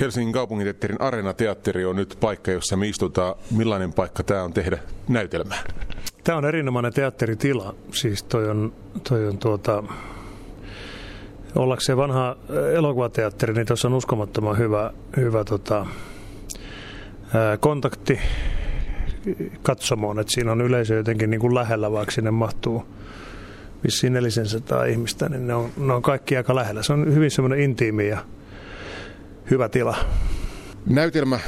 Helsingin kaupunginteatterin Arena-teatteri on nyt paikka, jossa me istutaan. Millainen paikka tämä on tehdä näytelmää? Tämä on erinomainen teatteritila. Siis toi on, toi on tuota, ollakseen vanha elokuvateatteri, niin tuossa on uskomattoman hyvä, hyvä tota, kontakti katsomoon, että siinä on yleisö jotenkin niin kuin lähellä, vaikka sinne mahtuu vissiin 400 ihmistä, niin ne on, ne on kaikki aika lähellä. Se on hyvin semmoinen intiimi ja hyvä tila. Näytelmä,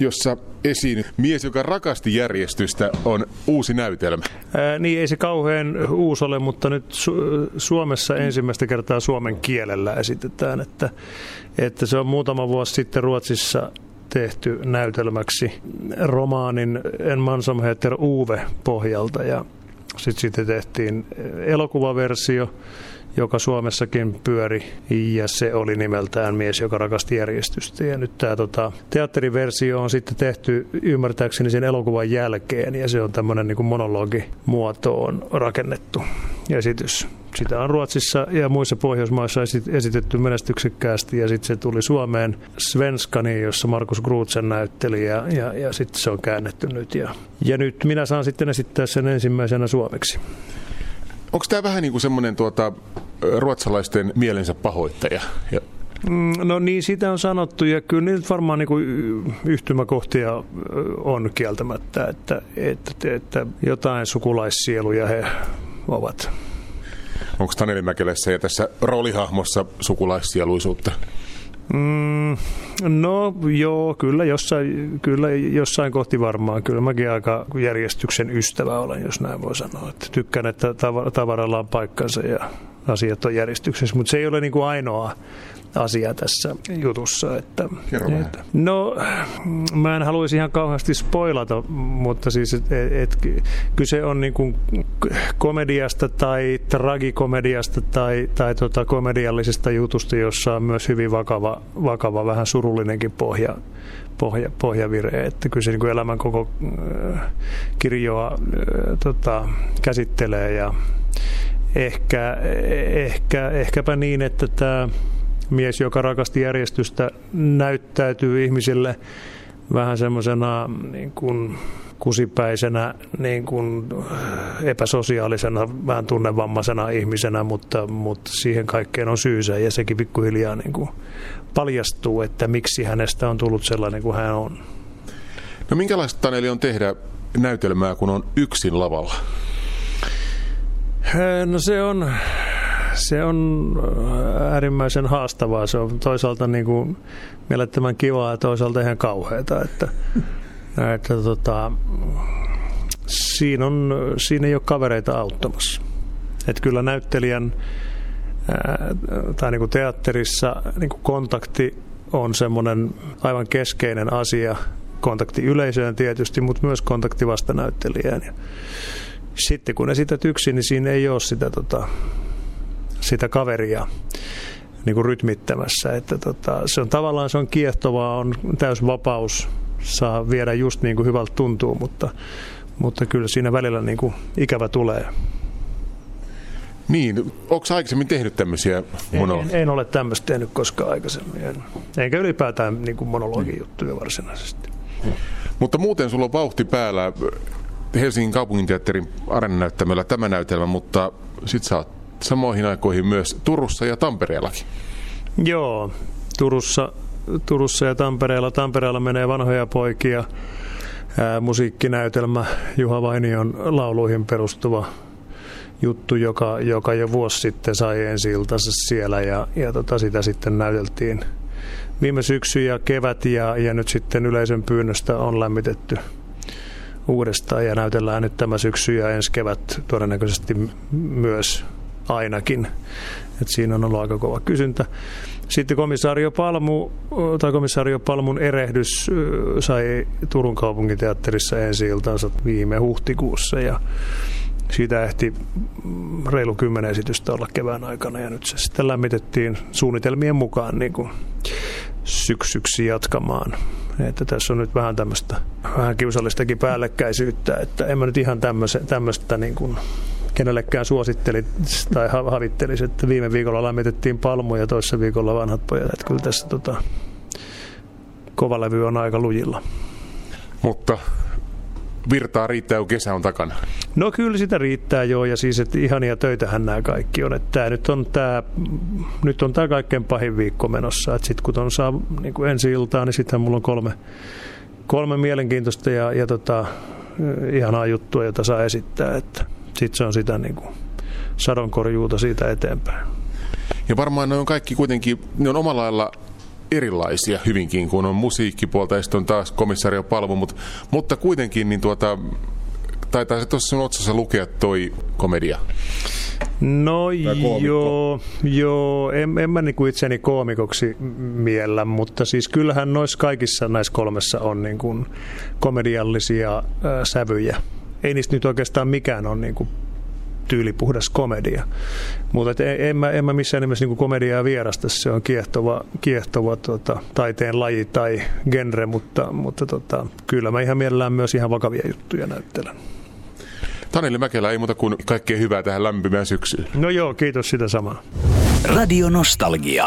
jossa esiin mies, joka rakasti järjestystä, on uusi näytelmä. Ää, niin ei se kauhean uusi ole, mutta nyt Su- Suomessa ensimmäistä kertaa suomen kielellä esitetään, että, että se on muutama vuosi sitten Ruotsissa tehty näytelmäksi romaanin En man som heter Uwe pohjalta ja sitten siitä tehtiin elokuvaversio, joka Suomessakin pyöri, ja se oli nimeltään Mies, joka rakasti järjestystä. Ja nyt tämä tota, teatteriversio on sitten tehty ymmärtääkseni sen elokuvan jälkeen, ja se on tämmöinen niin monologimuotoon rakennettu esitys. Sitä on Ruotsissa ja muissa Pohjoismaissa esitetty menestyksekkäästi ja sitten se tuli Suomeen Svenskani, jossa Markus Grutsen näytteli ja, ja, ja sitten se on käännetty nyt. Ja, ja nyt minä saan sitten esittää sen ensimmäisenä suomeksi. Onko tämä vähän niin kuin semmoinen tuota, ruotsalaisten mielensä pahoittaja? Ja mm, No niin, sitä on sanottu ja kyllä nyt varmaan niin kuin yhtymäkohtia on kieltämättä, että, että, että jotain sukulaissieluja he ovat. Onko Taneli Mäkelässä ja tässä roolihahmossa sukulaissieluisuutta? Mm, no joo, kyllä jossain, kyllä jossain kohti varmaan. Kyllä mäkin aika järjestyksen ystävä olen, jos näin voi sanoa. Että tykkään, että tavaralla on paikkansa ja asiat on järjestyksessä, mutta se ei ole niin kuin ainoa asia tässä jutussa. Että, että, no, mä en haluaisi ihan kauheasti spoilata, mutta siis et, et, kyse on niin kuin komediasta tai tragikomediasta tai, tai tota komediallisesta jutusta, jossa on myös hyvin vakava, vakava vähän surullinenkin pohja, pohja, pohjavire, että kyllä se niin kuin elämän koko äh, kirjoa äh, tota, käsittelee ja ehkä, ehkä, ehkäpä niin, että tämä mies, joka rakasti järjestystä, näyttäytyy ihmisille vähän semmoisena niin kuin kusipäisenä, niin kuin epäsosiaalisena, vähän tunnevammaisena ihmisenä, mutta, mutta siihen kaikkeen on syysä ja sekin pikkuhiljaa niin kuin paljastuu, että miksi hänestä on tullut sellainen kuin hän on. No minkälaista Taneli on tehdä näytelmää, kun on yksin lavalla? No se on, se on äärimmäisen haastavaa. Se on toisaalta niin kuin mielettömän kivaa ja toisaalta ihan kauheata. Että, että tota, siinä, on, siinä ei ole kavereita auttamassa. Että kyllä näyttelijän ää, tai niin kuin teatterissa niin kuin kontakti on semmoinen aivan keskeinen asia. Kontakti yleisöön tietysti, mutta myös kontakti vastanäyttelijään. Sitten kun esität yksin, niin siinä ei ole sitä, tota, sitä kaveria niin kuin rytmittämässä. Että tota, se on tavallaan se on kiehtovaa, on täys vapaus, saa viedä just niin kuin hyvältä tuntuu, mutta, mutta kyllä siinä välillä niin kuin ikävä tulee. Niin, onko aikaisemmin tehnyt tämmöisiä monologeja? En, en ole tämmöistä tehnyt koskaan aikaisemmin. En, enkä ylipäätään niin kuin monologijuttuja varsinaisesti. Mutta muuten sulla on vauhti päällä Helsingin kaupunginteatterin areenanäyttämöllä tämä näytelmä, mutta sit sä oot samoihin aikoihin myös Turussa ja Tampereellakin. Joo, Turussa, Turussa ja Tampereella. Tampereella menee vanhoja poikia. Ää, musiikkinäytelmä Juha Vainion lauluihin perustuva juttu, joka, joka jo vuosi sitten sai ensi siellä ja, ja tota, sitä sitten näyteltiin viime syksy ja kevät ja, ja nyt sitten yleisön pyynnöstä on lämmitetty uudestaan ja näytellään nyt tämä syksy ja ensi kevät todennäköisesti myös ainakin. Et siinä on ollut aika kova kysyntä. Sitten komissaario Palmu, tai komissaario Palmun erehdys sai Turun kaupunginteatterissa ensi iltansa viime huhtikuussa ja siitä ehti reilu kymmenen esitystä olla kevään aikana ja nyt se sitten lämmitettiin suunnitelmien mukaan niin kuin syksyksi jatkamaan. Että tässä on nyt vähän tämmöistä vähän kiusallistakin päällekkäisyyttä, että en mä nyt ihan tämmöistä niin kuin kenellekään suositteli tai havittelisi, että viime viikolla lämmitettiin palmuja ja toisessa viikolla vanhat pojat. Että kyllä tässä tota, kovalevy on aika lujilla. Mutta virtaa riittää, kun kesä on takana. No kyllä sitä riittää joo, ja siis että ihania töitähän nämä kaikki on. Että tämä nyt on tämä, nyt on tämä kaikkein pahin viikko menossa. Että sitten kun on saa niin kuin ensi iltaa, niin sitten mulla on kolme, kolme mielenkiintoista ja, ja tota, ihanaa juttua, jota saa esittää. Että sitten se on sitä niin kuin sadonkorjuuta siitä eteenpäin. Ja varmaan ne on kaikki kuitenkin, ne on omalla lailla erilaisia hyvinkin, kun on musiikkipuolta ja sitten on taas komissario Palvo, mutta, mutta kuitenkin niin tuota, taitaa se tuossa sun otsassa lukea toi komedia. No joo, joo, en, en mä niinku itseäni koomikoksi miellä, mutta siis kyllähän noissa kaikissa näissä kolmessa on niinku komediallisia äh, sävyjä. Ei niistä nyt oikeastaan mikään ole niinku tyylipuhdas komedia. Mutta en, en, mä, en mä missään nimessä niin komediaa vierasta, se on kiehtova, kiehtova tota, taiteen laji tai genre, mutta, mutta tota, kyllä mä ihan mielellään myös ihan vakavia juttuja näyttelen. Taneli Mäkelä, ei muuta kuin kaikkea hyvää tähän lämpimään syksyyn. No joo, kiitos sitä samaa. Radio Nostalgia.